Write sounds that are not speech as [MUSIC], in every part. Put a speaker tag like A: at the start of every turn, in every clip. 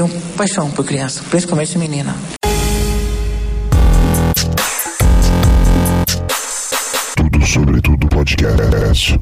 A: tenho paixão por criança, principalmente menina.
B: Tudo sobre tudo podcast.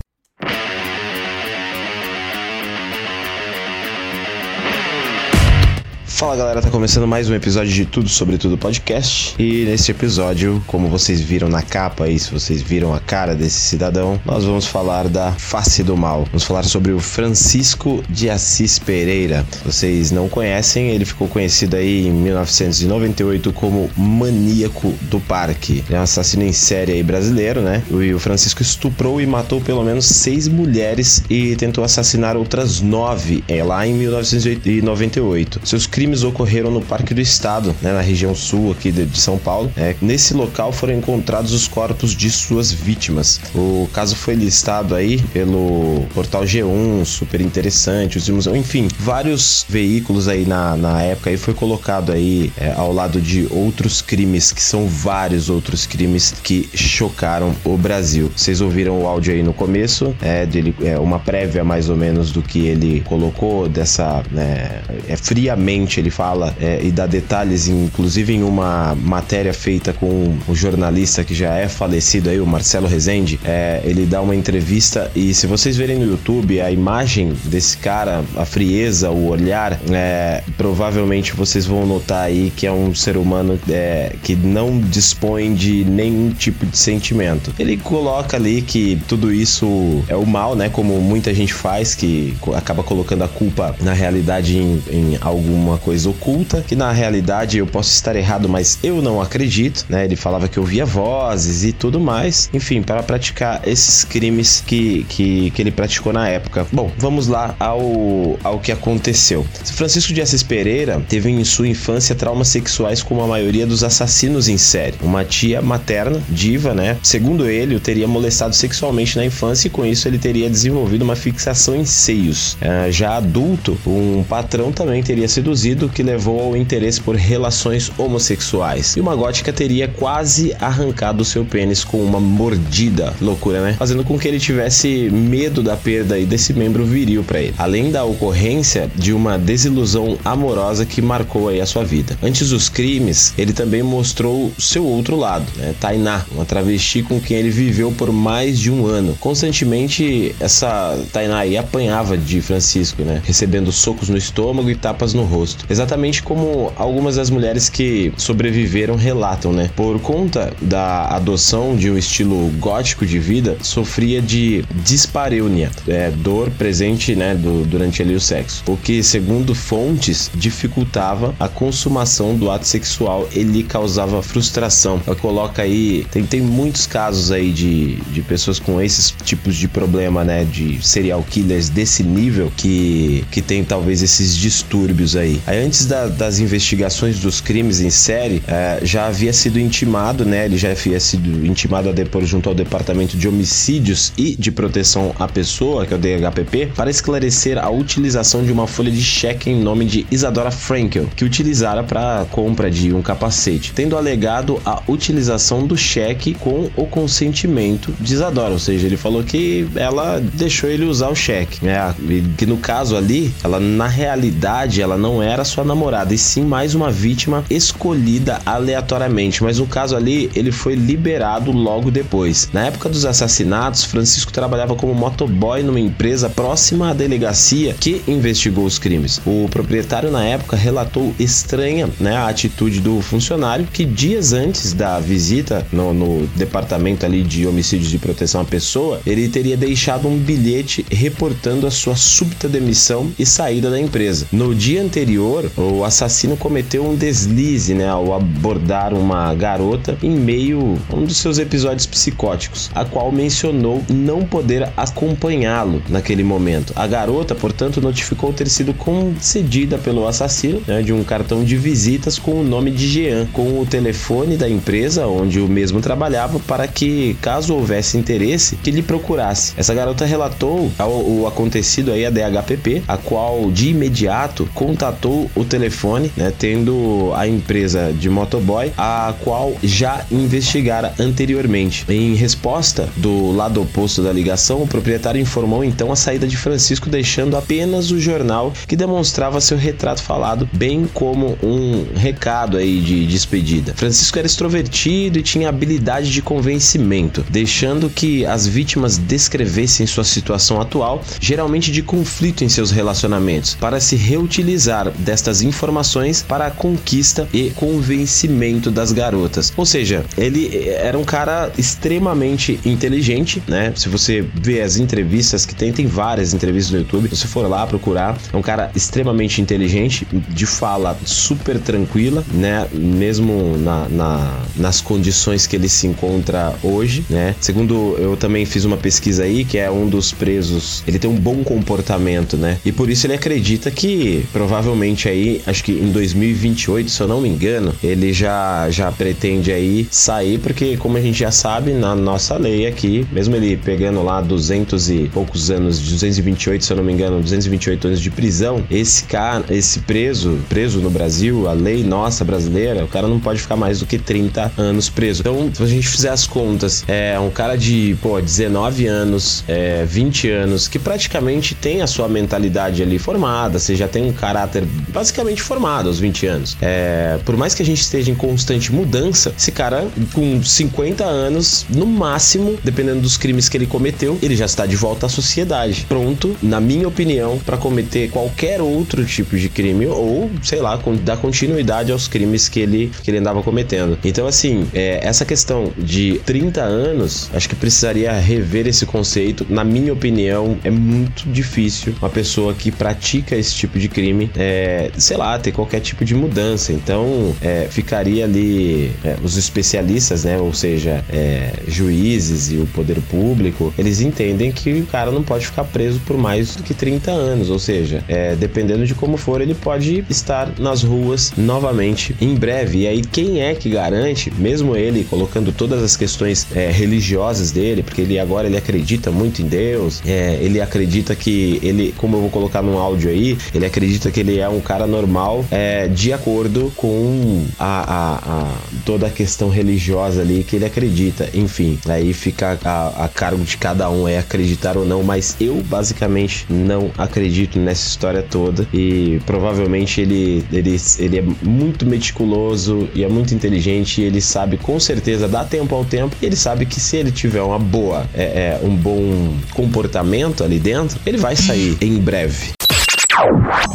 C: Fala galera, tá começando mais um episódio de Tudo Sobre Tudo Podcast. E nesse episódio, como vocês viram na capa aí, se vocês viram a cara desse cidadão, nós vamos falar da face do mal. Vamos falar sobre o Francisco de Assis Pereira. Vocês não conhecem, ele ficou conhecido aí em 1998 como Maníaco do Parque. Ele é um assassino em série aí brasileiro, né? E o Francisco estuprou e matou pelo menos seis mulheres e tentou assassinar outras nove é, lá em 1998. Seus crimes crimes ocorreram no Parque do Estado, né, na região sul aqui de, São Paulo. É, nesse local foram encontrados os corpos de suas vítimas. O caso foi listado aí pelo portal G1, super interessante, os enfim, vários veículos aí na, na época aí foi colocado aí é, ao lado de outros crimes, que são vários outros crimes que chocaram o Brasil. Vocês ouviram o áudio aí no começo, é, dele, é uma prévia mais ou menos do que ele colocou dessa, né, é friamente ele fala é, e dá detalhes, inclusive em uma matéria feita com o jornalista que já é falecido aí, o Marcelo Rezende. É, ele dá uma entrevista e se vocês verem no YouTube a imagem desse cara, a frieza, o olhar, é, provavelmente vocês vão notar aí que é um ser humano é, que não dispõe de nenhum tipo de sentimento. Ele coloca ali que tudo isso é o mal, né? Como muita gente faz, que acaba colocando a culpa na realidade em, em alguma coisa oculta, que na realidade eu posso estar errado, mas eu não acredito, né? Ele falava que ouvia vozes e tudo mais, enfim, para praticar esses crimes que, que, que ele praticou na época. Bom, vamos lá ao, ao que aconteceu. Francisco de Assis Pereira teve em sua infância traumas sexuais como a maioria dos assassinos em série. Uma tia materna, diva, né? Segundo ele, o teria molestado sexualmente na infância e com isso ele teria desenvolvido uma fixação em seios. Uh, já adulto, um patrão também teria seduzido que levou ao interesse por relações homossexuais. E uma gótica teria quase arrancado seu pênis com uma mordida. Loucura, né? Fazendo com que ele tivesse medo da perda aí desse membro viril para ele. Além da ocorrência de uma desilusão amorosa que marcou aí a sua vida. Antes dos crimes, ele também mostrou seu outro lado, né? Tainá, uma travesti com quem ele viveu por mais de um ano. Constantemente, essa Tainá aí apanhava de Francisco, né? Recebendo socos no estômago e tapas no rosto exatamente como algumas das mulheres que sobreviveram relatam, né? Por conta da adoção de um estilo gótico de vida, sofria de dispareunia, é, dor presente, né, do, durante ali o sexo, o que, segundo fontes, dificultava a consumação do ato sexual e lhe causava frustração. Ela coloca aí, tem, tem muitos casos aí de, de pessoas com esses tipos de problema, né, de serial killers desse nível que, que tem talvez esses distúrbios aí. Aí antes da, das investigações dos crimes em série, é, já havia sido intimado, né? Ele já havia sido intimado a depor junto ao Departamento de Homicídios e de Proteção à Pessoa, que é o DHPP, para esclarecer a utilização de uma folha de cheque em nome de Isadora Frankel, que utilizara para a compra de um capacete, tendo alegado a utilização do cheque com o consentimento de Isadora, ou seja, ele falou que ela deixou ele usar o cheque, né? Que no caso ali, ela na realidade ela não era era sua namorada, e sim mais uma vítima escolhida aleatoriamente. Mas no caso ali, ele foi liberado logo depois. Na época dos assassinatos, Francisco trabalhava como motoboy numa empresa próxima à delegacia que investigou os crimes. O proprietário na época relatou estranha né, a atitude do funcionário que dias antes da visita no, no departamento ali de homicídios de proteção à pessoa, ele teria deixado um bilhete reportando a sua súbita demissão e saída da empresa. No dia anterior anterior, o assassino cometeu um deslize, né, ao abordar uma garota em meio a um dos seus episódios psicóticos, a qual mencionou não poder acompanhá-lo naquele momento. A garota, portanto, notificou ter sido concedida pelo assassino né, de um cartão de visitas com o nome de Jean, com o telefone da empresa onde o mesmo trabalhava para que, caso houvesse interesse, que lhe procurasse. Essa garota relatou o acontecido aí à DHPP, a qual de imediato contatou o, telefone, né, tendo a empresa de motoboy, a qual já investigara anteriormente. Em resposta do lado oposto da ligação, o proprietário informou então a saída de Francisco, deixando apenas o jornal que demonstrava seu retrato falado, bem como um recado aí de despedida. Francisco era extrovertido e tinha habilidade de convencimento, deixando que as vítimas descrevessem sua situação atual, geralmente de conflito em seus relacionamentos, para se reutilizar destas informações para a conquista e convencimento das garotas. Ou seja, ele era um cara extremamente inteligente, né? Se você vê as entrevistas que tem, tem várias entrevistas no YouTube, se for lá procurar, é um cara extremamente inteligente, de fala super tranquila, né? Mesmo na, na, nas condições que ele se encontra hoje, né? Segundo, eu também fiz uma pesquisa aí, que é um dos presos, ele tem um bom comportamento, né? E por isso ele acredita que provavelmente aí, acho que em 2028, se eu não me engano, ele já, já pretende aí sair, porque como a gente já sabe, na nossa lei aqui, mesmo ele pegando lá 200 e poucos anos, 228, se eu não me engano, 228 anos de prisão, esse cara, esse preso, preso no Brasil, a lei nossa brasileira, o cara não pode ficar mais do que 30 anos preso. Então, se a gente fizer as contas, é um cara de, pô, 19 anos, é, 20 anos, que praticamente tem a sua mentalidade ali formada, você já tem um caráter basicamente formado aos 20 anos. É, por mais que a gente esteja em constante mudança, esse cara com 50 anos, no máximo, dependendo dos crimes que ele cometeu, ele já está de volta à sociedade, pronto, na minha opinião, para cometer qualquer outro tipo de crime ou, sei lá, dar continuidade aos crimes que ele, que ele andava cometendo. Então, assim, é, essa questão de 30 anos, acho que precisaria rever esse conceito. Na minha opinião, é muito difícil uma pessoa que pratica esse tipo de crime, é, sei lá, ter qualquer tipo de mudança. Então, é, ficaria ali é, os especialistas, né? Ou seja, é, juízes e o poder público, eles entendem que o cara não pode ficar preso por mais do que 30 anos. Ou seja, é, dependendo de como for, ele pode estar nas ruas novamente em breve. E aí, quem é que garante, mesmo ele colocando todas as questões é, religiosas dele, porque ele agora ele acredita muito em Deus, é, ele acredita que ele, como eu vou colocar no áudio aí, ele acredita que ele é um cara normal é, de acordo com a, a, a, toda a questão religiosa ali que ele acredita. Enfim, aí fica a, a cargo de cada um é acreditar ou não, mas eu basicamente não acredito nessa história toda e provavelmente ele, ele, ele é muito meticuloso e é muito inteligente e ele sabe com certeza dar tempo ao tempo e ele sabe que se ele tiver uma boa, é, é, um bom comportamento ali dentro, ele vai sair em breve.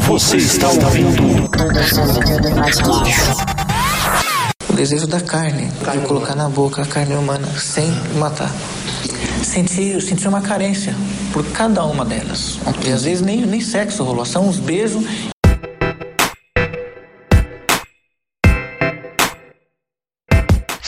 B: Você está ouvindo?
A: O desejo da carne, de colocar na boca a carne humana sem matar. Sentir, sentir uma carência por cada uma delas. E às vezes nem, nem sexo rolou, são uns beijos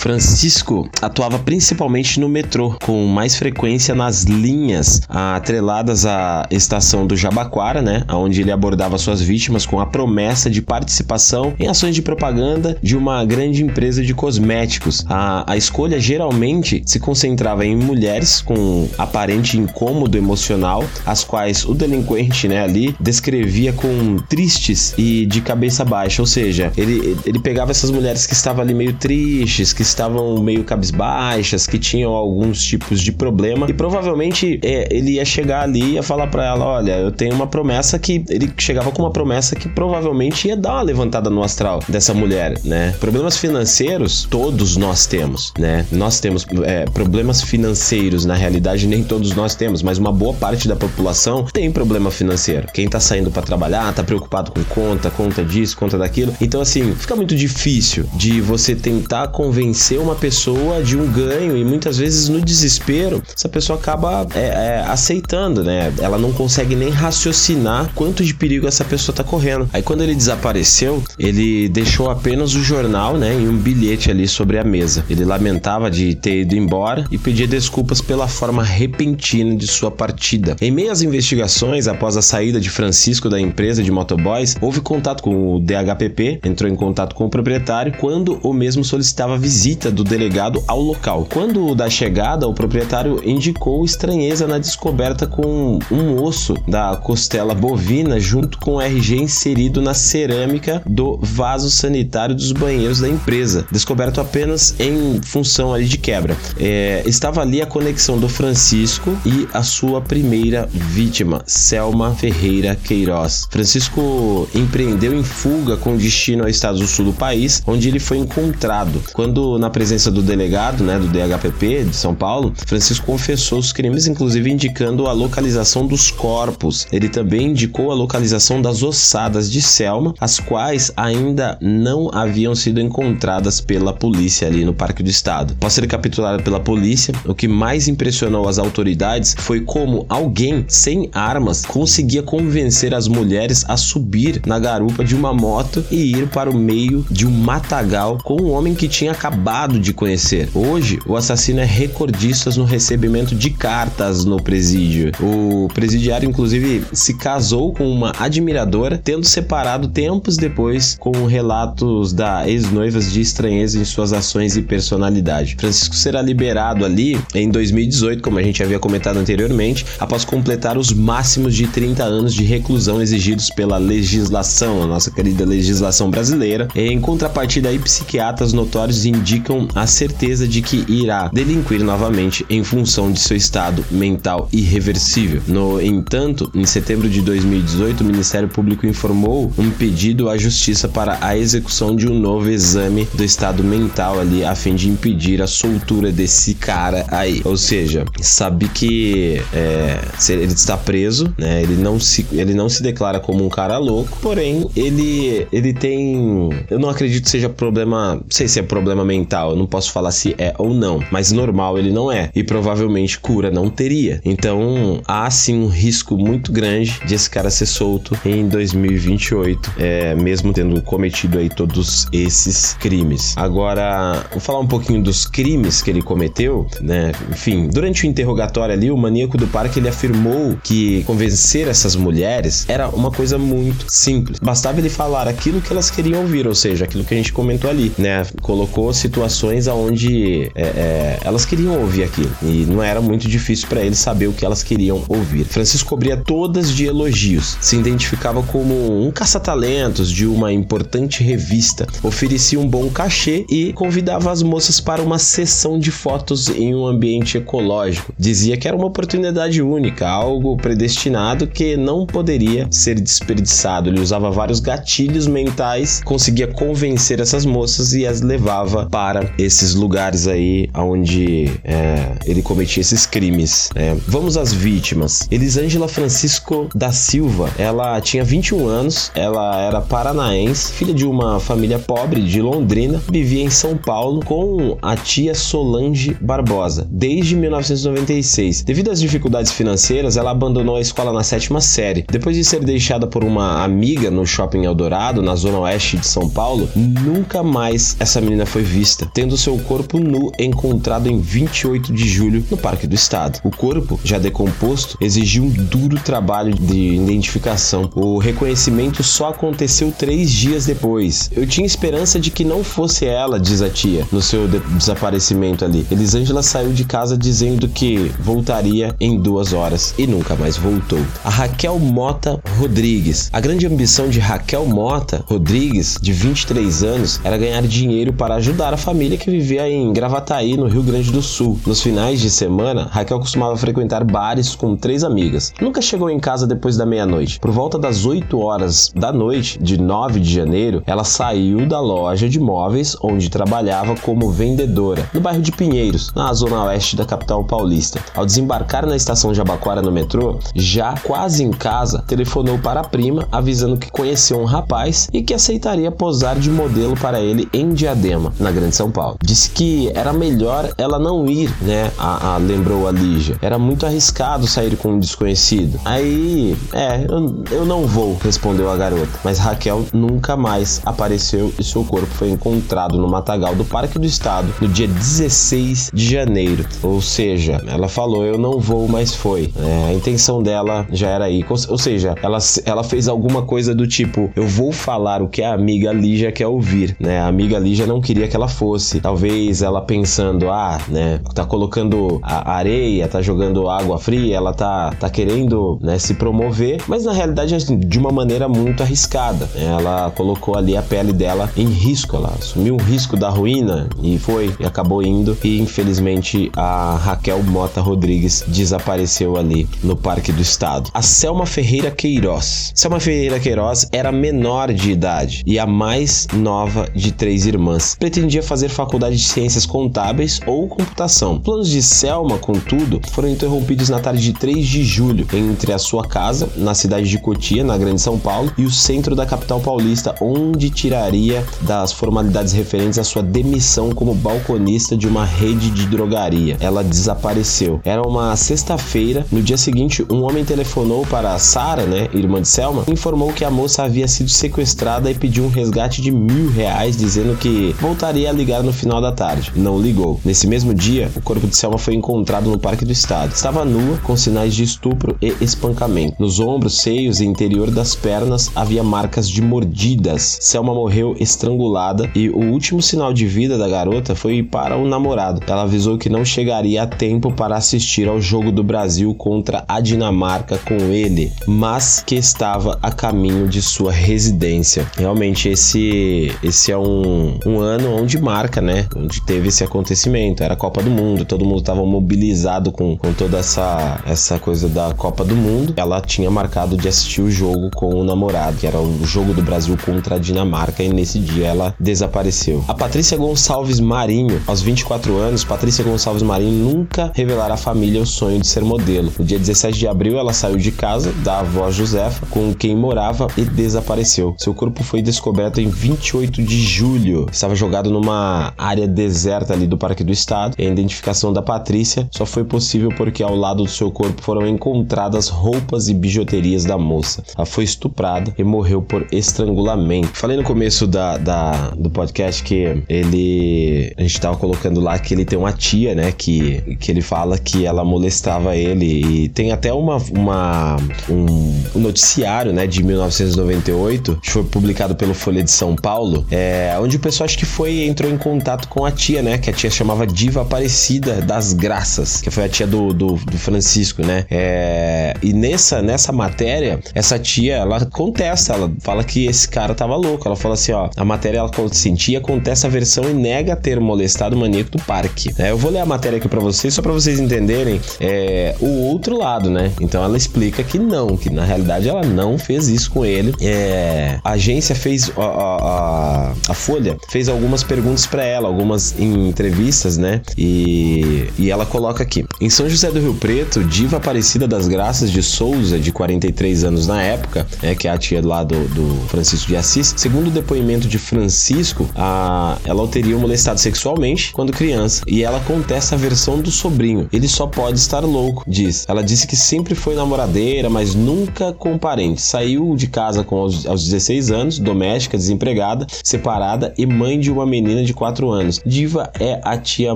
C: Francisco atuava principalmente no metrô, com mais frequência nas linhas atreladas à estação do Jabaquara, né, onde ele abordava suas vítimas com a promessa de participação em ações de propaganda de uma grande empresa de cosméticos. A, a escolha geralmente se concentrava em mulheres com aparente incômodo emocional, as quais o delinquente, né, ali descrevia com tristes e de cabeça baixa, ou seja, ele, ele pegava essas mulheres que estavam ali meio tristes, que estavam meio cabisbaixas, que tinham alguns tipos de problema e provavelmente é, ele ia chegar ali e ia falar para ela, olha, eu tenho uma promessa que ele chegava com uma promessa que provavelmente ia dar uma levantada no astral dessa mulher, né? Problemas financeiros todos nós temos, né? Nós temos é, problemas financeiros, na realidade nem todos nós temos, mas uma boa parte da população tem problema financeiro. Quem tá saindo para trabalhar, tá preocupado com conta, conta disso, conta daquilo. Então assim, fica muito difícil de você tentar convencer convencer uma pessoa de um ganho e muitas vezes no desespero essa pessoa acaba é, é, aceitando, né? Ela não consegue nem raciocinar quanto de perigo essa pessoa tá correndo. Aí quando ele desapareceu, ele deixou apenas o jornal, né, e um bilhete ali sobre a mesa. Ele lamentava de ter ido embora e pedia desculpas pela forma repentina de sua partida. Em meio às investigações, após a saída de Francisco da empresa de motoboys, houve contato com o DHPP, entrou em contato com o proprietário quando o mesmo solicitava visita visita do delegado ao local. Quando da chegada, o proprietário indicou estranheza na descoberta com um osso da costela bovina junto com o RG inserido na cerâmica do vaso sanitário dos banheiros da empresa, descoberto apenas em função ali de quebra. É, estava ali a conexão do Francisco e a sua primeira vítima, Selma Ferreira Queiroz. Francisco empreendeu em fuga com destino ao estado do sul do país, onde ele foi encontrado. Quando, na presença do delegado, né, do DHPP de São Paulo, Francisco confessou os crimes, inclusive indicando a localização dos corpos. Ele também indicou a localização das ossadas de Selma, as quais ainda não haviam sido encontradas pela polícia ali no Parque do Estado. Após ser capturado pela polícia, o que mais impressionou as autoridades foi como alguém sem armas conseguia convencer as mulheres a subir na garupa de uma moto e ir para o meio de um matagal com um homem que tinha acabado de conhecer. Hoje, o assassino é recordista no recebimento de cartas no presídio. O presidiário, inclusive, se casou com uma admiradora, tendo separado tempos depois com relatos da ex-noivas de estranheza em suas ações e personalidade. Francisco será liberado ali em 2018, como a gente havia comentado anteriormente, após completar os máximos de 30 anos de reclusão exigidos pela legislação, a nossa querida legislação brasileira. Em contrapartida, aí, psiquiatras notórios indicam a certeza de que irá delinquir novamente em função de seu estado mental irreversível. No entanto, em setembro de 2018, o Ministério Público informou um pedido à Justiça para a execução de um novo exame do estado mental ali, a fim de impedir a soltura desse cara aí. Ou seja, sabe que é, ele está preso, né? Ele não se, ele não se declara como um cara louco, porém ele ele tem, eu não acredito seja problema, não sei se é problema mental, eu não posso falar se é ou não, mas normal ele não é e provavelmente cura não teria. Então há sim um risco muito grande de esse cara ser solto em 2028, é, mesmo tendo cometido aí todos esses crimes. Agora, vou falar um pouquinho dos crimes que ele cometeu, né? Enfim, durante o interrogatório ali, o maníaco do parque ele afirmou que convencer essas mulheres era uma coisa muito simples. Bastava ele falar aquilo que elas queriam ouvir, ou seja, aquilo que a gente comentou ali, né? Colocou situações aonde é, é, elas queriam ouvir aquilo e não era muito difícil para ele saber o que elas queriam ouvir. Francisco cobria todas de elogios, se identificava como um caça-talentos de uma importante revista, oferecia um bom cachê e convidava as moças para uma sessão de fotos em um ambiente ecológico. Dizia que era uma oportunidade única, algo predestinado que não poderia ser desperdiçado. Ele usava vários gatilhos mentais, conseguia convencer essas moças e as levava para esses lugares aí onde é, ele cometia esses crimes. Né? Vamos às vítimas. Elisângela Francisco da Silva, ela tinha 21 anos, ela era paranaense, filha de uma família pobre de Londrina, vivia em São Paulo com a tia Solange Barbosa desde 1996. Devido às dificuldades financeiras, ela abandonou a escola na sétima série. Depois de ser deixada por uma amiga no shopping Eldorado, na zona oeste de São Paulo, nunca mais essa menina foi vista, tendo seu corpo nu encontrado em 28 de julho no Parque do Estado. O corpo, já decomposto, exigiu um duro trabalho de identificação. O reconhecimento só aconteceu três dias depois. Eu tinha esperança de que não fosse ela, diz a tia, no seu de desaparecimento ali. Elisângela saiu de casa dizendo que voltaria em duas horas e nunca mais voltou. A Raquel Mota Rodrigues. A grande ambição de Raquel Mota Rodrigues, de 23 anos, era ganhar dinheiro para ajudar a família que vivia em Gravataí, no Rio Grande do Sul. Nos finais de semana, Raquel costumava frequentar bares com três amigas. Nunca chegou em casa depois da meia-noite. Por volta das 8 horas da noite de 9 de janeiro, ela saiu da loja de móveis onde trabalhava como vendedora, no bairro de Pinheiros, na zona oeste da capital paulista. Ao desembarcar na estação Jabaquara no metrô, já quase em casa, telefonou para a prima avisando que conheceu um rapaz e que aceitaria posar de modelo para ele em Diadema, na Grande São Paulo. Disse que era melhor ela não ir, né? A, a lembrou a Lígia. Era muito arriscado sair com um desconhecido. Aí, é, eu, eu não vou, respondeu a garota. Mas Raquel nunca mais apareceu e seu corpo foi encontrado no matagal do Parque do Estado no dia 16 de janeiro. Ou seja, ela falou eu não vou, mas foi. É, a intenção dela já era aí. Ou seja, ela, ela fez alguma coisa do tipo eu vou falar o que a amiga Lígia quer ouvir, né? A amiga Lígia não queria que ela fosse talvez ela pensando, ah, né, tá colocando areia, tá jogando água fria, ela tá, tá querendo né, se promover, mas na realidade assim, de uma maneira muito arriscada. Né? Ela colocou ali a pele dela em risco, ela assumiu o risco da ruína e foi e acabou indo e infelizmente a Raquel Mota Rodrigues desapareceu ali no Parque do Estado. A Selma Ferreira Queiroz. Selma Ferreira Queiroz era menor de idade e a mais nova de três irmãs. Pretendia fazer faculdade de ciências contábeis ou computação. Planos de Selma, contudo, foram interrompidos na tarde de 3 de julho entre a sua casa, na cidade de Cotia, na Grande São Paulo, e o centro da capital paulista, onde tiraria das formalidades referentes à sua demissão como balconista de uma rede de drogaria. Ela desapareceu. Era uma sexta-feira. No dia seguinte, um homem telefonou para Sara, né, irmã de Selma, e informou que a moça havia sido sequestrada e pediu um resgate de mil reais, dizendo que voltaria a ligar no final da tarde. Não ligou. Nesse mesmo dia, o corpo de Selma foi encontrado no Parque do Estado. Estava nua, com sinais de estupro e espancamento. Nos ombros, seios e interior das pernas havia marcas de mordidas. Selma morreu estrangulada e o último sinal de vida da garota foi para o namorado. Ela avisou que não chegaria a tempo para assistir ao jogo do Brasil contra a Dinamarca com ele, mas que estava a caminho de sua residência. Realmente esse esse é um, um ano onde marca, né? Onde teve esse acontecimento. Era a Copa do Mundo, todo mundo estava mobilizado com, com toda essa essa coisa da Copa do Mundo. Ela tinha marcado de assistir o jogo com o namorado, que era o jogo do Brasil contra a Dinamarca, e nesse dia ela desapareceu. A Patrícia Gonçalves Marinho, aos 24 anos, Patrícia Gonçalves Marinho nunca revelara à família o sonho de ser modelo. No dia 17 de abril, ela saiu de casa da avó Josefa, com quem morava, e desapareceu. Seu corpo foi descoberto em 28 de julho. Estava jogado numa área deserta ali do Parque do Estado. E a identificação da Patrícia só foi possível porque ao lado do seu corpo foram encontradas roupas e bijuterias da moça. Ela foi estuprada e morreu por estrangulamento. Falei no começo da, da do podcast que ele. A gente tava colocando lá que ele tem uma tia, né? Que, que ele fala que ela molestava ele. E tem até uma, uma um noticiário, né? De 1998, que foi publicado pelo Folha de São Paulo, é, onde o pessoal acho que foi entrou em contato com a tia, né? Que a tia chamava Diva Aparecida das Graças, que foi a tia do, do, do Francisco, né? É, e nessa, nessa matéria, essa tia, ela contesta, ela fala que esse cara tava louco. Ela fala assim, ó, a matéria ela sentia, contesta a versão e nega ter molestado o maníaco do parque. É, eu vou ler a matéria aqui para vocês, só para vocês entenderem é, o outro lado, né? Então ela explica que não, que na realidade ela não fez isso com ele. É, a agência fez, a, a, a Folha fez algumas perguntas para ela, algumas em entrevistas, né? E, e ela coloca aqui: em São José do Rio Preto, Diva Aparecida das Graças de Souza, de 43 anos na época, né, que é a tia lá do, do Francisco de Assis, segundo o depoimento de Francisco, a, ela o teria molestado sexualmente quando criança e ela contesta a versão do sobrinho. Ele só pode estar louco, diz. Ela disse que sempre foi namoradeira, mas nunca com parente. Saiu de casa com aos, aos 16 anos, doméstica, desempregada, separada e mãe de uma menina de 4 anos. Diva é a tia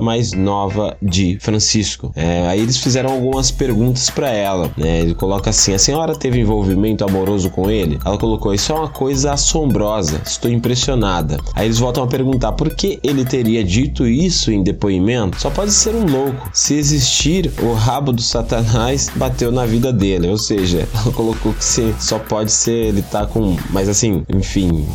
C: mais nova de Francisco. É, aí eles fizeram algumas perguntas para ela. Né? Ele coloca assim: a senhora teve envolvimento amoroso com ele? Ela colocou: isso é uma coisa assombrosa. Estou impressionada. Aí eles voltam a perguntar por que ele teria dito isso em depoimento. Só pode ser um louco. Se existir, o rabo do Satanás bateu na vida dele. Ou seja, [LAUGHS] ela colocou que só pode ser ele tá com. Mas assim, enfim,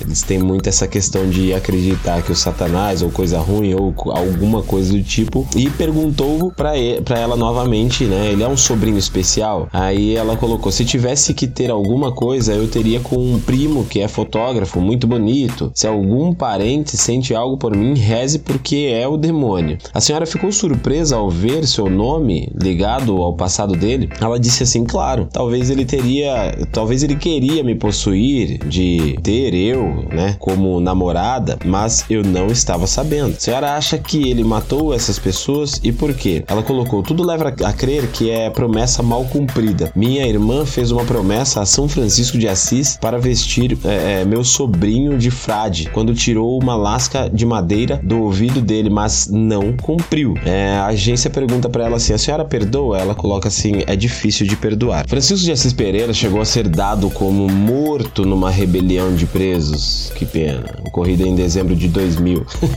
C: eles têm muito essa questão de acreditar que o Satanás ou coisa ruim ou alguma coisa do tipo. E perguntou para ela novamente, né? Ele é um sobrinho especial. Aí ela colocou: se tivesse que ter alguma coisa, eu teria com um primo que é fotógrafo, muito bonito. Se algum parente sente algo por mim, reze porque é o demônio. A senhora ficou surpresa ao ver seu nome ligado ao passado dele? Ela disse assim: claro, talvez ele teria, talvez ele queria me possuir, de ter eu, né, como namorada, mas eu não estava sabendo. A senhora acha que ele matou essas pessoas e por quê? Ela colocou: tudo leva a crer que é promessa mal cumprida. Minha irmã fez uma promessa a São Francisco de Assis para vestir é, é, meu sobrinho de frade quando tirou uma lasca de madeira do ouvido dele, mas não cumpriu. É, a agência pergunta para ela assim: a senhora perdoa? Ela coloca assim: é difícil de perdoar. Francisco de Assis Pereira chegou a ser dado como morto numa rebelião de presos. Que pena. Ocorrida em dezembro de 2000.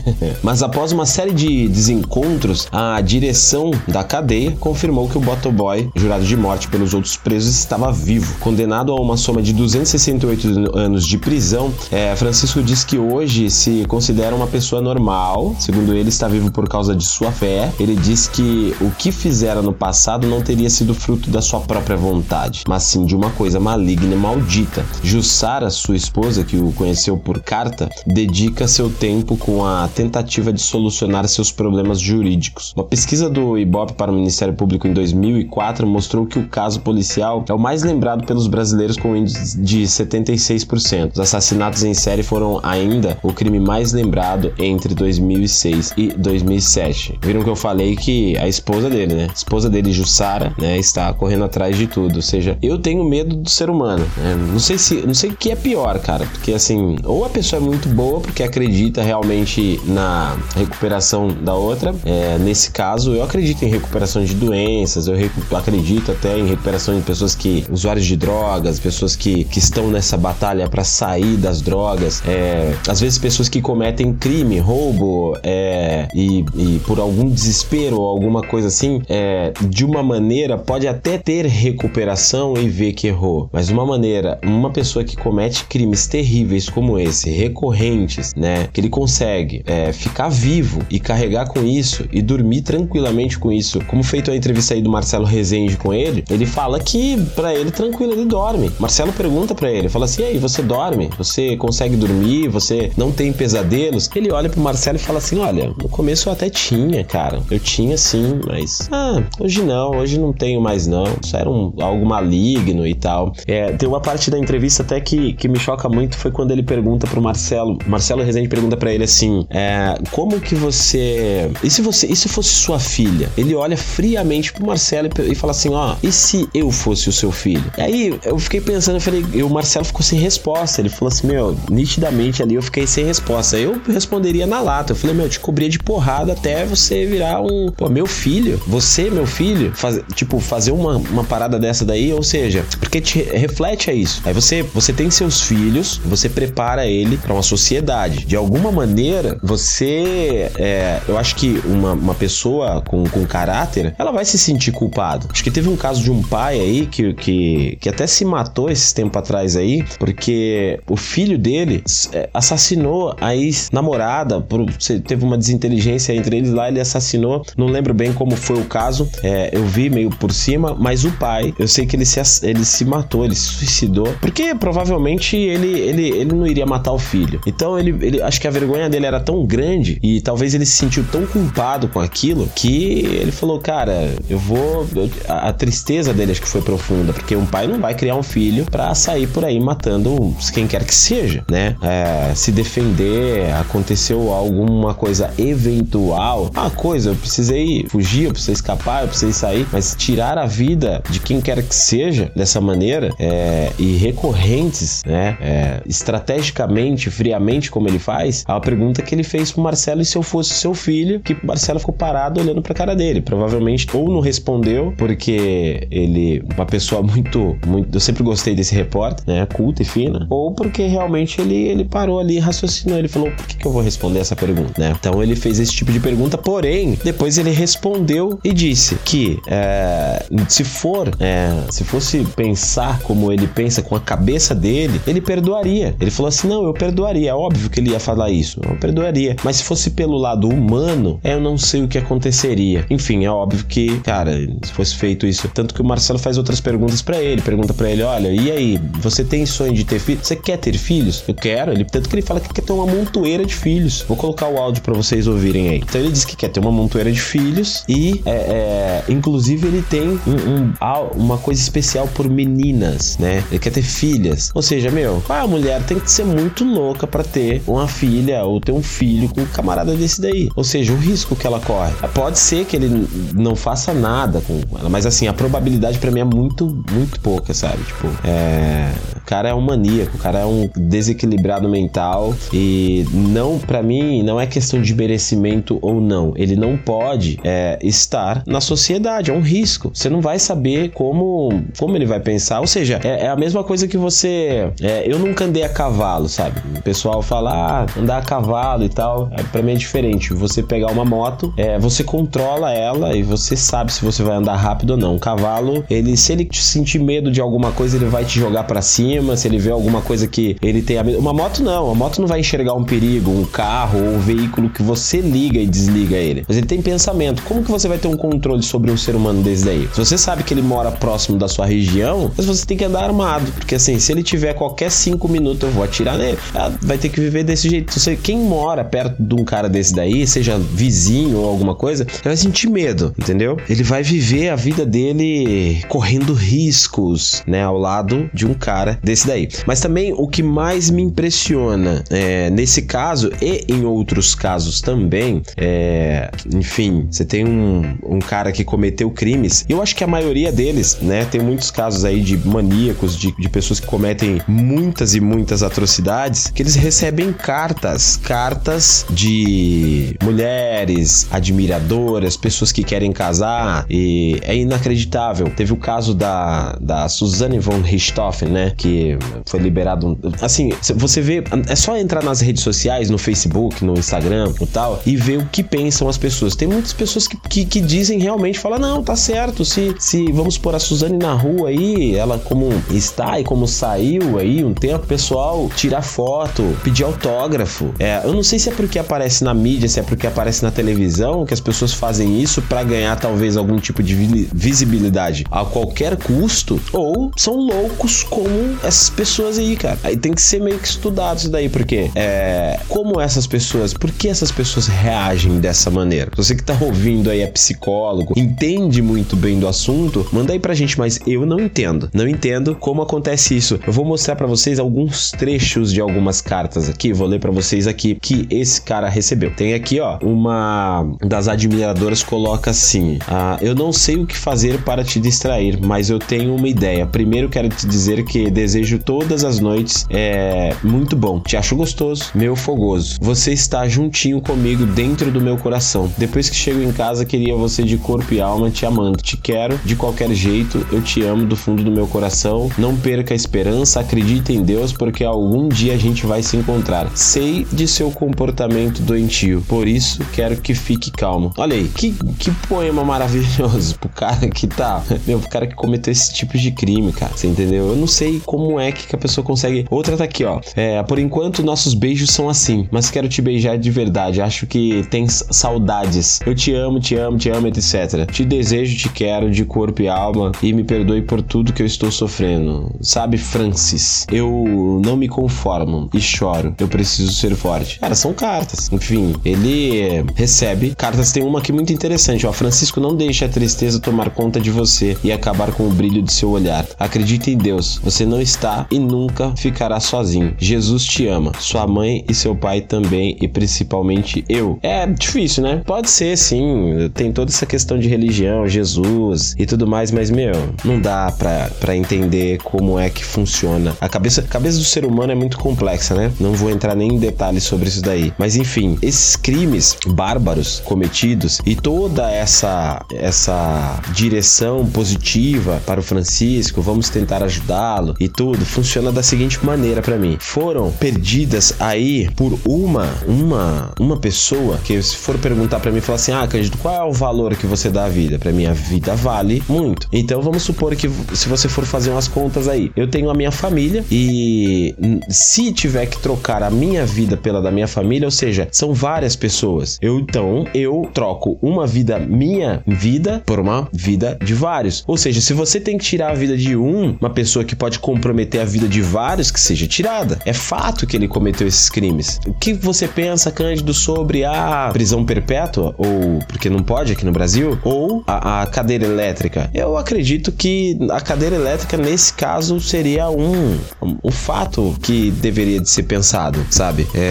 C: [LAUGHS] Mas após uma série de desencontros, a direção da cadeia confirmou que o Botoboy, jurado de morte pelos outros presos, estava vivo. Condenado a uma soma de 268 anos de prisão, é, Francisco diz que hoje se considera uma pessoa normal. Segundo ele, está vivo por causa de sua fé. Ele diz que o que fizera no passado não teria sido fruto da sua própria vontade, mas sim de uma coisa maligna e maldita. Jussara, sua esposa, que o conheceu por carta, dedica seu tempo com a tentativa de solucionar seus problemas jurídicos. Uma pesquisa do Ibope para o Ministério Público em 2004 mostrou que o caso policial é o mais lembrado pelos brasileiros com índice de 76%. Os assassinatos em série foram ainda o crime mais lembrado entre 2006 e 2007. Viram que eu falei que a esposa dele, né? A esposa dele, Jussara, né, está correndo atrás de tudo. Ou seja, eu tenho medo do ser humano. Né? Não sei se, não sei o que é pior, cara, porque assim, ou a pessoa é muito boa porque acredita realmente na recuperação da outra. É, nesse caso, eu acredito em recuperação de doenças, eu acredito até em recuperação de pessoas que usuários de drogas, pessoas que, que estão nessa batalha para sair das drogas, é, às vezes pessoas que cometem crime, roubo, é, e, e, por algum desespero ou alguma coisa assim, é, de uma maneira pode até ter recuperação e ver que errou, mas de uma maneira, uma pessoa que comete crimes terríveis como esse, recorrentes, né, que ele consegue é, ficar vivo e carregar com isso e dormir tranquilamente com isso, como feito a entrevista aí do Marcelo Rezende com ele, ele fala que para ele tranquilo ele dorme. Marcelo pergunta para ele, fala assim: "E aí, você dorme? Você consegue dormir? Você não tem pesadelos?" Ele olha pro Marcelo e fala assim: "Olha, no começo eu até tinha, cara. Eu tinha sim, mas ah, hoje não, hoje não tenho mais não. Isso era um, algo maligno e tal." É, tem uma parte da entrevista até que, que me choca muito foi quando ele pergunta pro Marcelo, Marcelo Rezende pergunta para ele assim: é, "Como que você E se você, e se fosse sua filha?" Ele olha friamente pro Marcelo e, e fala assim: "Ó, e se eu fosse o seu filho?" E aí eu fiquei pensando, eu falei, e o Marcelo ficou sem resposta. Ele falou assim: "Meu, nitidamente ali eu fiquei sem resposta." Eu responderia na lata. Eu falei: "Meu, eu te cobria de porrada até você virar um, pô, meu filho, você, meu filho, faz, tipo, fazer uma, uma parada dessa daí, ou seja, porque te reflete a isso. Aí você, você tem seus filhos, você prepara ele para uma sociedade. De alguma maneira, você, é, eu acho que uma, uma pessoa com, com caráter, ela vai se sentir culpada. Acho que teve um caso de um pai aí que, que, que até se matou esses tempo atrás aí, porque o filho dele é, assassinou a ex-namorada, por, teve uma desinteligência entre eles lá, ele assassinou, não lembro bem como foi o caso, é, eu vi meio por cima, mas o pai, eu sei que ele se, ele se matou, ele se suicidou, porque provavelmente ele, ele, ele não iria matar o filho. Então ele, ele acho que a vergonha dele era tão grande e talvez ele se sentiu tão culpado com aquilo que ele falou, cara, eu vou. A, a, tristeza dele acho que foi profunda, porque um pai não vai criar um filho para sair por aí matando quem quer que seja, né? É, se defender, aconteceu alguma coisa eventual, uma coisa, eu precisei fugir, eu precisei escapar, eu precisei sair, mas tirar a vida de quem quer que seja dessa maneira é, e recorrentes, né? É, estrategicamente, friamente, como ele faz, uma pergunta que ele fez pro Marcelo e se eu fosse seu filho, que o Marcelo ficou parado olhando pra cara dele. Provavelmente ou não respondeu, porque ele, uma pessoa muito, muito. Eu sempre gostei desse repórter, né? Culta e fina, ou porque realmente ele, ele parou ali raciocinou. Ele falou: por que, que eu vou responder essa pergunta, né? Então ele fez esse tipo de pergunta, porém, depois ele respondeu e disse que é, se for, é, se fosse pensar como ele pensa com a cabeça dele, ele perdoaria. Ele falou assim: não, eu perdoaria. É óbvio que ele ia falar isso. Eu perdoaria. Mas se fosse pelo lado humano, eu não sei o que aconteceria. Enfim, é óbvio que, cara, se fosse feito isso. Tanto que o Marcelo faz outras perguntas para ele. Pergunta para ele: olha, e aí, você tem sonho de ter filhos? Você quer ter filhos? Eu quero. Ele, tanto que ele fala que quer ter uma montoeira de filhos. Vou colocar o áudio para vocês ouvirem aí. Então ele diz que quer ter uma montoeira de filhos e, é, é, inclusive, ele tem um, um, uma coisa especial por meninas, né? Ele quer ter filhas. Ou seja, meu, a mulher tem que ser muito louca para ter uma filha ou ter um filho com um camarada desse daí. Ou seja, o risco que ela corre. Pode ser que ele não faça nada com ela, mas assim, a probabilidade para mim é muito, muito pouca, sabe? Tipo, é. O cara é um maníaco, o cara é um desequilibrado mental e não, para mim, não é questão de merecimento ou não. Ele não pode é, estar na sociedade, é um risco. Você não vai saber como, como ele vai pensar. Ou seja, é, é a mesma coisa que você. É, eu nunca andei a cavalo, sabe? O pessoal fala, ah, andar a cavalo e tal. É, pra mim é diferente. Você pegar uma moto, é, você controla ela e você sabe se você vai andar rápido ou não. O cavalo, ele, se ele sentir medo de alguma coisa, ele vai te jogar para cima. Se ele vê alguma coisa que ele tem medo. Uma moto não. Uma moto não vai enxergar um perigo, um carro ou um veículo que você liga e desliga ele. Mas ele tem pensamento. Como que você vai ter um controle sobre um ser humano desse daí? Se você sabe que ele mora próximo da sua região, mas você tem que andar armado. Porque assim, se ele tiver qualquer cinco minutos, eu vou atirar nele. Ela vai ter que viver desse jeito. Você, quem mora perto de um cara desse daí, seja vizinho ou alguma coisa, ele vai sentir medo, entendeu? Ele vai viver a vida dele correndo riscos, né, ao lado de um cara desse daí. Mas também o que mais me impressiona é, nesse caso e em outros casos também, é, enfim, você tem um, um cara que cometeu crimes. Eu acho que a maioria deles, né, tem muitos casos aí de maníacos, de, de pessoas que cometem muitas e muitas atrocidades, que eles recebem cartas, cartas de mulheres admiradoras, pessoas que querem casar e é inacreditável. Teve o caso da, da Suzanne von Richthofen, né, que foi liberado. Assim, você vê, é só entrar nas redes sociais, no Facebook, no Instagram e tal, e ver o que pensam as pessoas. Tem muitas pessoas que, que, que dizem realmente, fala não, tá certo, se, se vamos pôr a Suzane na rua aí, ela como está e como saiu aí um tempo, pessoal tirar foto, pedir autógrafo. É, eu não sei se é porque aparece na mídia, se é porque aparece na televisão, que as pessoas fazem isso para ganhar talvez algum tipo de visibilidade a qualquer custo, ou são loucos como essas pessoas aí, cara. Aí tem que ser meio que estudado isso daí, porque é, como essas pessoas, por que essas pessoas reagem dessa maneira? Você que tá ouvindo aí é psicólogo, entende muito bem do assunto, manda aí pra gente, mas eu não entendo. Não entendo como acontece isso. Eu vou mostrar para vocês alguns trechos de algumas cartas aqui, vou ler para vocês aqui que esse cara recebeu. Tem aqui, ó, uma das admiradoras coloca assim: ah, Eu não sei o que fazer para te distrair, mas eu tenho uma ideia. Primeiro quero te dizer que desejo todas as noites é muito bom. Te acho gostoso, meu fogoso. Você está juntinho comigo dentro do meu coração. Depois que chego em casa, queria você de corpo e alma te amando. Te quero de qualquer jeito, eu te amo do fundo do meu coração. Não perca a esperança, acredite em Deus, porque algum dia a gente vai se encontrar. Sei de seu comportamento doentio, por isso quero que fique calmo. Olha aí, que, que poema maravilhoso pro cara que tá. Meu, pro cara que cometeu esse tipo de crime, cara. Você entendeu? Eu não sei como é que a pessoa consegue. Outra tá aqui, ó. É, por enquanto, nossos beijos são assim, mas quero te beijar de verdade. Acho que tens saudades. Eu te amo, te amo, te amo, etc. Te desejo, te quero de corpo e alma e me perdoe por tudo que eu estou sofrendo. Sabe, Francis? Eu não me conformo e choro. Eu preciso ser forte. Cara, são cartas. Enfim, ele recebe cartas. Tem uma aqui muito interessante, ó. Francisco, não deixe a tristeza tomar conta de você e acabar com o brilho de seu olhar. Acredite em Deus. Você não está e nunca ficará sozinho. Jesus te ama. Sua mãe e seu pai também e principalmente eu. É difícil, né? Pode ser, sim. Tem toda essa questão de religião, Jesus e tudo mais, mas, meu, não dá pra, pra entender como é que funciona. A cabeça, a cabeça do ser humano é muito complexa, né? Não vou entrar nem em detalhes sobre isso daí. Mas, enfim, esses crimes bárbaros cometidos e toda essa, essa direção positiva para o Francisco, vamos tentar ajudá-lo e tudo, funciona da seguinte maneira para mim. Foram perdidas aí por uma, uma, uma pessoa que se for perguntar para mim, falar assim: "Ah, Cândido, qual é o valor que você dá à vida?" Para mim a vida vale muito. Então vamos supor que se você for fazer umas contas aí, eu tenho a minha família e se tiver que trocar a minha vida pela da minha família, ou seja, são várias pessoas. Eu então eu troco uma vida minha vida por uma vida de vários. Ou seja, se você tem que tirar a vida de um, uma pessoa que pode comprometer a vida de vários, que seja tirada. É fato que ele cometeu esses crimes. O que você pensa, Cândido, sobre a prisão perpétua, ou porque não pode aqui no Brasil, ou a, a cadeira elétrica? Eu acredito que a cadeira elétrica, nesse caso, seria um, um, fato que deveria de ser pensado, sabe? É,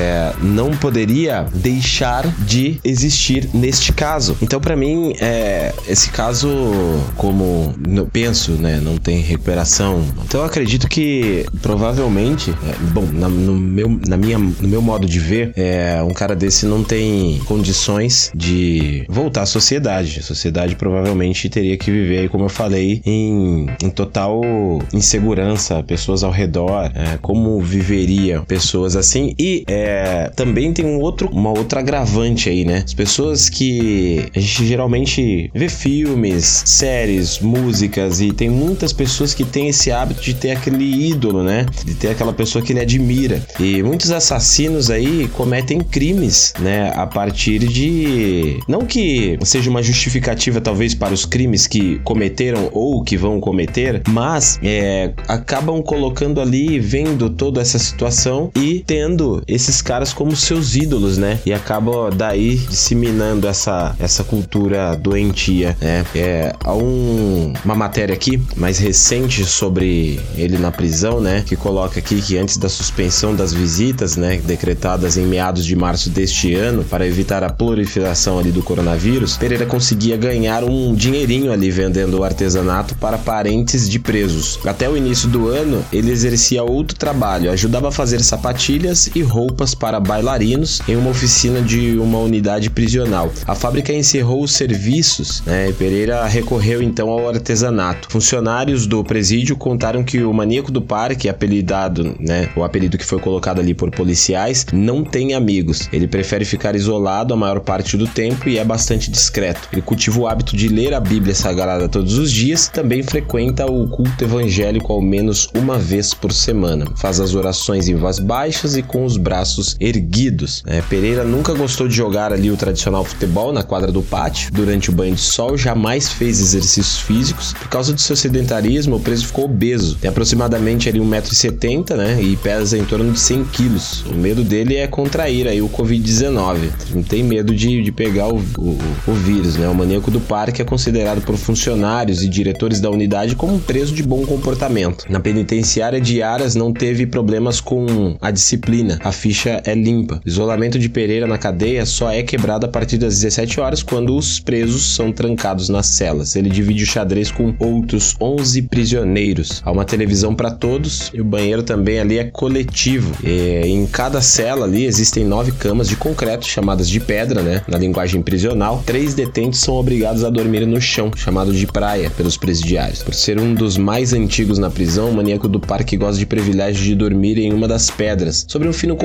C: não poderia deixar de existir neste caso. Então, para mim, é, esse caso, como eu penso, né, não tem recuperação. Então, eu acredito que provavelmente, é, bom, na, no, meu, na minha, no meu modo de ver, é, um cara desse não tem condições de voltar à sociedade. A sociedade provavelmente teria que viver, como eu falei, em, em total insegurança, pessoas ao redor, é, como viveria pessoas assim. E é, é, também tem um outro, uma outra agravante aí, né? As pessoas que a gente geralmente vê filmes, séries, músicas e tem muitas pessoas que têm esse hábito de ter aquele ídolo, né? De ter aquela pessoa que ele admira. E muitos assassinos aí cometem crimes, né? A partir de. Não que seja uma justificativa, talvez, para os crimes que cometeram ou que vão cometer, mas é, acabam colocando ali, vendo toda essa situação e tendo esses caras como seus ídolos, né? E acabam daí disseminando essa, essa cultura doentia, né? É, há um, uma matéria aqui mais recente sobre ele na prisão, né? Que coloca aqui que antes da suspensão das visitas, né? Decretadas em meados de março deste ano para evitar a proliferação ali do coronavírus, Pereira conseguia ganhar um dinheirinho ali vendendo o artesanato para parentes de presos. Até o início do ano, ele exercia outro trabalho, ajudava a fazer sapatilhas e roupas para bailarinos em uma oficina de uma unidade prisional. A fábrica encerrou os serviços, né? E Pereira recorreu então ao artesanato. Funcionários do presídio contaram que o maníaco do parque, apelidado, né, o apelido que foi colocado ali por policiais, não tem amigos. Ele prefere ficar isolado a maior parte do tempo e é bastante discreto. Ele cultiva o hábito de ler a Bíblia Sagrada todos os dias, também frequenta o culto evangélico ao menos uma vez por semana. Faz as orações em voz baixas e com os braços erguidos. É, Pereira nunca gostou de jogar ali o tradicional futebol na quadra do pátio. Durante o banho de sol, jamais fez exercícios físicos. Por causa do seu sedentarismo, o preso ficou obeso. Tem aproximadamente ali 1,70m, né? E pesa em torno de 100 quilos. O medo dele é contrair aí o Covid-19. Não tem medo de, de pegar o, o, o vírus, né? O maníaco do parque é considerado por funcionários e diretores da unidade como um preso de bom comportamento. Na penitenciária de Aras não teve problemas com a disciplina. A ficha é limpa. O isolamento de Pereira na cadeia só é quebrado a partir das 17 horas quando os presos são trancados nas celas. Ele divide o xadrez com outros 11 prisioneiros. Há uma televisão para todos e o banheiro também ali é coletivo. E em cada cela ali existem nove camas de concreto chamadas de pedra, né? Na linguagem prisional. Três detentos são obrigados a dormir no chão, chamado de praia, pelos presidiários. Por ser um dos mais antigos na prisão, o maníaco do parque gosta de privilégio de dormir em uma das pedras, sobre um fino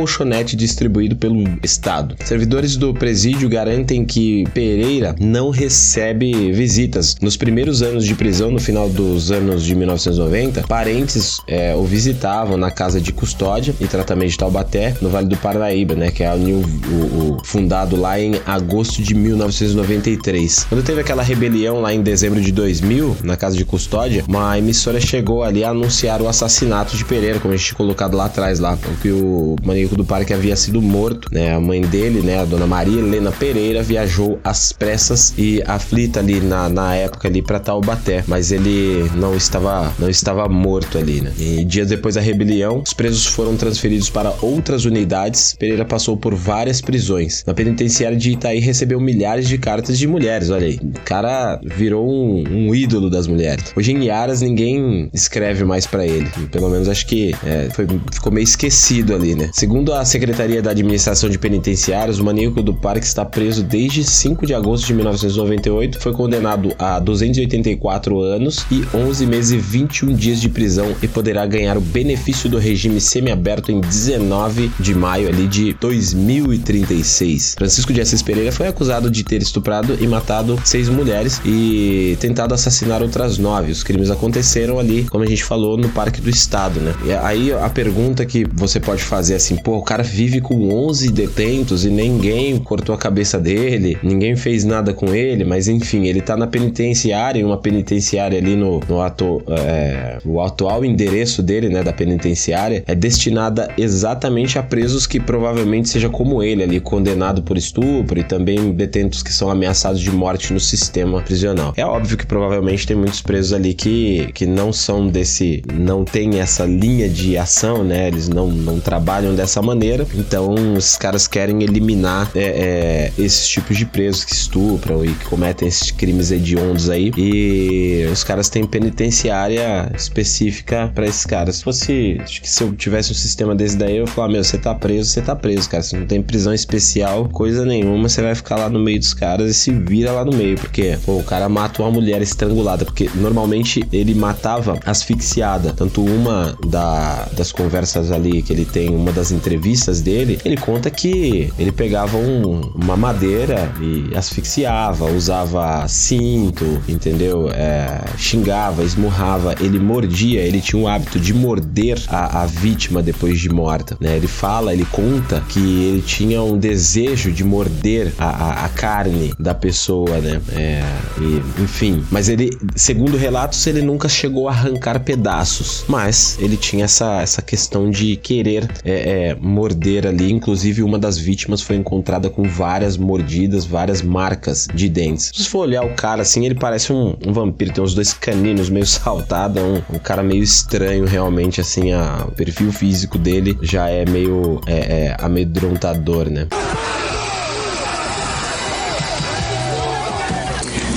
C: distribuído pelo Estado. Servidores do presídio garantem que Pereira não recebe visitas. Nos primeiros anos de prisão, no final dos anos de 1990, parentes é, o visitavam na casa de custódia e tratamento de Taubaté, no Vale do Paraíba, né, que é o, o, o fundado lá em agosto de 1993. Quando teve aquela rebelião lá em dezembro de 2000, na casa de custódia, uma emissora chegou ali a anunciar o assassinato de Pereira, como a gente tinha colocado lá atrás, lá, o maníaco do parque havia sido morto, né? A mãe dele, né, a dona Maria Helena Pereira, viajou às pressas e aflita ali na, na época ali para Taubaté, mas ele não estava não estava morto ali, né? E dias depois da rebelião, os presos foram transferidos para outras unidades. Pereira passou por várias prisões. Na penitenciária de Itaí recebeu milhares de cartas de mulheres, olha aí. O cara virou um, um ídolo das mulheres. Hoje em Iaras ninguém escreve mais para ele. Pelo menos acho que é, foi, ficou meio esquecido ali, né? Segundo a Secretaria da Administração de Penitenciários, o maníaco do parque está preso desde 5 de agosto de 1998, foi condenado a 284 anos e 11 meses e 21 dias de prisão e poderá ganhar o benefício do regime semiaberto em 19 de maio ali de 2036. Francisco de Assis Pereira foi acusado de ter estuprado e matado seis mulheres e tentado assassinar outras nove. Os crimes aconteceram ali, como a gente falou, no Parque do Estado, né? E aí a pergunta que você pode fazer assim, pô, o cara vive com 11 detentos e ninguém cortou a cabeça dele, ninguém fez nada com ele, mas enfim, ele tá na penitenciária, uma penitenciária ali no, no ato, é, o atual endereço dele, né, da penitenciária, é destinada exatamente a presos que provavelmente seja como ele ali, condenado por estupro e também detentos que são ameaçados de morte no sistema prisional. É óbvio que provavelmente tem muitos presos ali que, que não são desse, não tem essa linha de ação, né, eles não, não trabalham dessa maneira, então os caras querem eliminar é, é, esses tipos de presos que estupram e que cometem esses crimes hediondos aí e os caras têm penitenciária específica para esses caras. Se fosse, acho que se eu tivesse um sistema desse daí, eu ia falar, meu, você tá preso, você tá preso, cara. Você não tem prisão especial, coisa nenhuma, você vai ficar lá no meio dos caras e se vira lá no meio, porque pô, o cara mata uma mulher estrangulada, porque normalmente ele matava asfixiada. Tanto uma da, das conversas ali que ele tem, uma das entrevistas entrevistas dele, ele conta que ele pegava um, uma madeira e asfixiava, usava cinto, entendeu? É, xingava, esmurrava, ele mordia, ele tinha o hábito de morder a, a vítima depois de morta, né? Ele fala, ele conta que ele tinha um desejo de morder a, a, a carne da pessoa, né? É, e, enfim, mas ele, segundo relatos, ele nunca chegou a arrancar pedaços, mas ele tinha essa, essa questão de querer é, é, morder ali. Inclusive, uma das vítimas foi encontrada com várias mordidas, várias marcas de dentes. Se for olhar o cara assim, ele parece um, um vampiro, tem os dois caninos meio [LAUGHS] saltados, é um, um, cara meio estranho realmente, assim, a, o perfil físico dele já é meio é, é, amedrontador, né?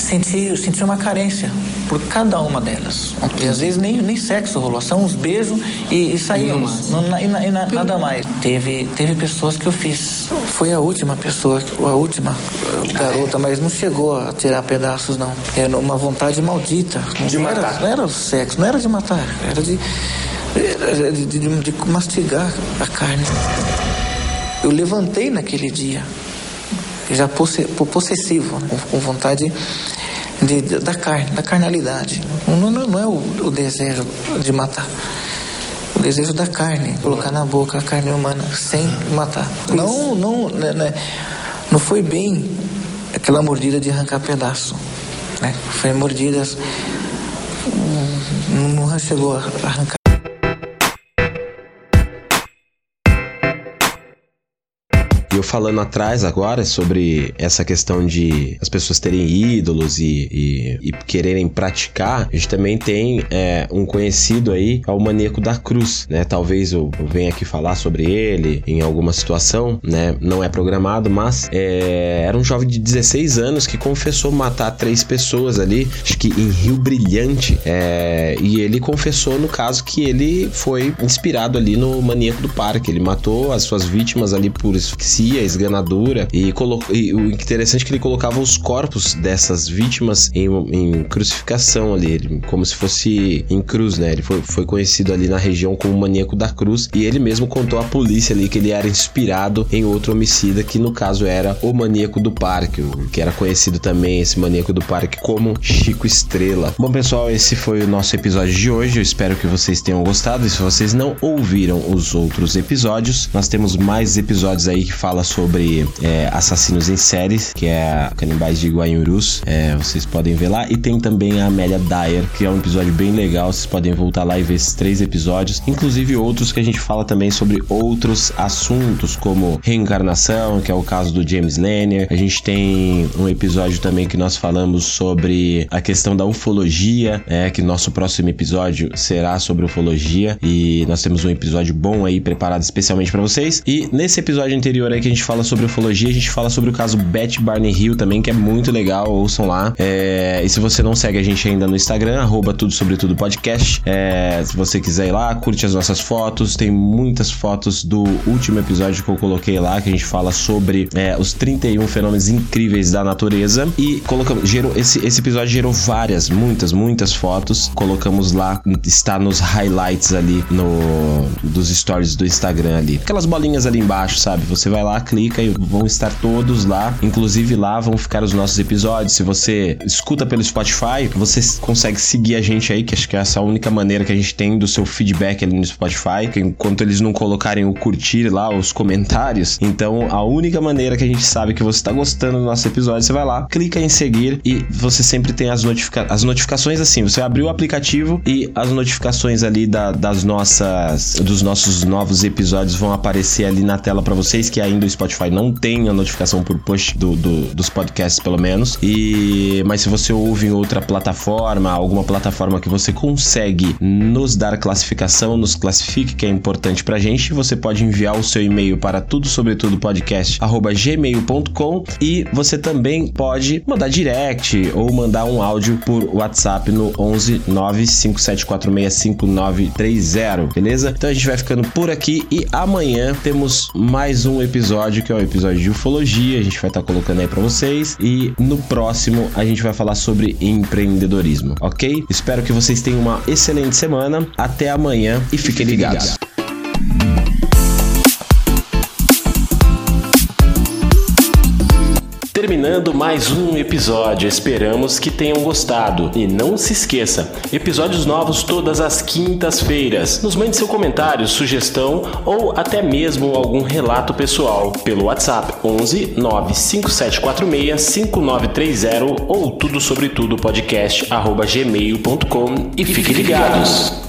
A: Senti, senti uma carência por cada uma delas. E às vezes nem, nem sexo rolou, só uns beijos e, e saímos. Não, e, e, nada mais. Teve, teve pessoas que eu fiz. Foi a última pessoa, a última garota, mas não chegou a tirar pedaços, não. Era uma vontade maldita.
C: De
A: não
C: matar.
A: Era, não era sexo, não era de matar, era de, de, de, de, de mastigar a carne. Eu levantei naquele dia já possessivo, né? com vontade de, da carne, da carnalidade. Não, não, não é o, o, desejo de matar. O desejo da carne, colocar na boca a carne humana sem matar. Não, não, né, né, não foi bem aquela mordida de arrancar pedaço. Né? Foi mordidas. Não, não chegou a arrancar.
C: Falando atrás agora sobre essa questão de as pessoas terem ídolos e, e, e quererem praticar, a gente também tem é, um conhecido aí, é o maníaco da cruz, né? Talvez eu, eu venha aqui falar sobre ele em alguma situação, né? Não é programado, mas é, era um jovem de 16 anos que confessou matar três pessoas ali, acho que em Rio Brilhante, é, e ele confessou no caso que ele foi inspirado ali no maníaco do parque, ele matou as suas vítimas ali por asfixia a esganadura e, e o interessante é que ele colocava os corpos dessas vítimas em, em crucificação ali, como se fosse em cruz, né? Ele foi, foi conhecido ali na região como maníaco da cruz e ele mesmo contou à polícia ali que ele era inspirado em outro homicida que no caso era o maníaco do parque, que era conhecido também esse maníaco do parque como Chico Estrela. Bom pessoal, esse foi o nosso episódio de hoje. Eu espero que vocês tenham gostado. E se vocês não ouviram os outros episódios, nós temos mais episódios aí que falam fala sobre é, assassinos em séries, que é Canibais de Guanhurus. É, vocês podem ver lá. E tem também a Amélia Dyer, que é um episódio bem legal. Vocês podem voltar lá e ver esses três episódios. Inclusive outros que a gente fala também sobre outros assuntos, como reencarnação, que é o caso do James Lanier. A gente tem um episódio também que nós falamos sobre a questão da ufologia, é, que nosso próximo episódio será sobre ufologia. E nós temos um episódio bom aí preparado especialmente para vocês. E nesse episódio anterior aí que a gente fala sobre ufologia, a gente fala sobre o caso Beth Barney Hill também, que é muito legal, ouçam lá. É, e se você não segue a gente ainda no Instagram, arroba tudo sobre tudo podcast. É, se você quiser ir lá, curte as nossas fotos, tem muitas fotos do último episódio que eu coloquei lá, que a gente fala sobre é, os 31 fenômenos incríveis da natureza. E colocamos, gerou, esse, esse episódio gerou várias, muitas, muitas fotos. Colocamos lá, está nos highlights ali no, dos stories do Instagram ali. Aquelas bolinhas ali embaixo, sabe? Você vai lá clica e vão estar todos lá. Inclusive lá vão ficar os nossos episódios. Se você escuta pelo Spotify, você consegue seguir a gente aí, que acho que é essa a única maneira que a gente tem do seu feedback ali no Spotify. Que enquanto eles não colocarem o curtir lá, os comentários, então a única maneira que a gente sabe que você está gostando do nosso episódio, você vai lá, clica em seguir e você sempre tem as, notifica as notificações assim. Você abriu o aplicativo e as notificações ali da, das nossas dos nossos novos episódios vão aparecer ali na tela para vocês que ainda Spotify não tem a notificação por push do, do, dos podcasts, pelo menos. E mas se você ouve em outra plataforma, alguma plataforma que você consegue nos dar classificação, nos classifique, que é importante pra gente, você pode enviar o seu e-mail para tudo sobre tudo podcast gmail.com e você também pode mandar direct ou mandar um áudio por WhatsApp no 11 957465930, beleza? Então a gente vai ficando por aqui e amanhã temos mais um episódio episódio, que é o episódio de ufologia. A gente vai estar tá colocando aí para vocês. E no próximo a gente vai falar sobre empreendedorismo, ok? Espero que vocês tenham uma excelente semana. Até amanhã e fiquem ligados. Terminando mais um episódio. Esperamos que tenham gostado. E não se esqueça, episódios novos todas as quintas-feiras. Nos mande seu comentário, sugestão ou até mesmo algum relato pessoal pelo WhatsApp 11 95746 5930 ou tudo sobre tudo podcast gmail.com e fiquem ligados.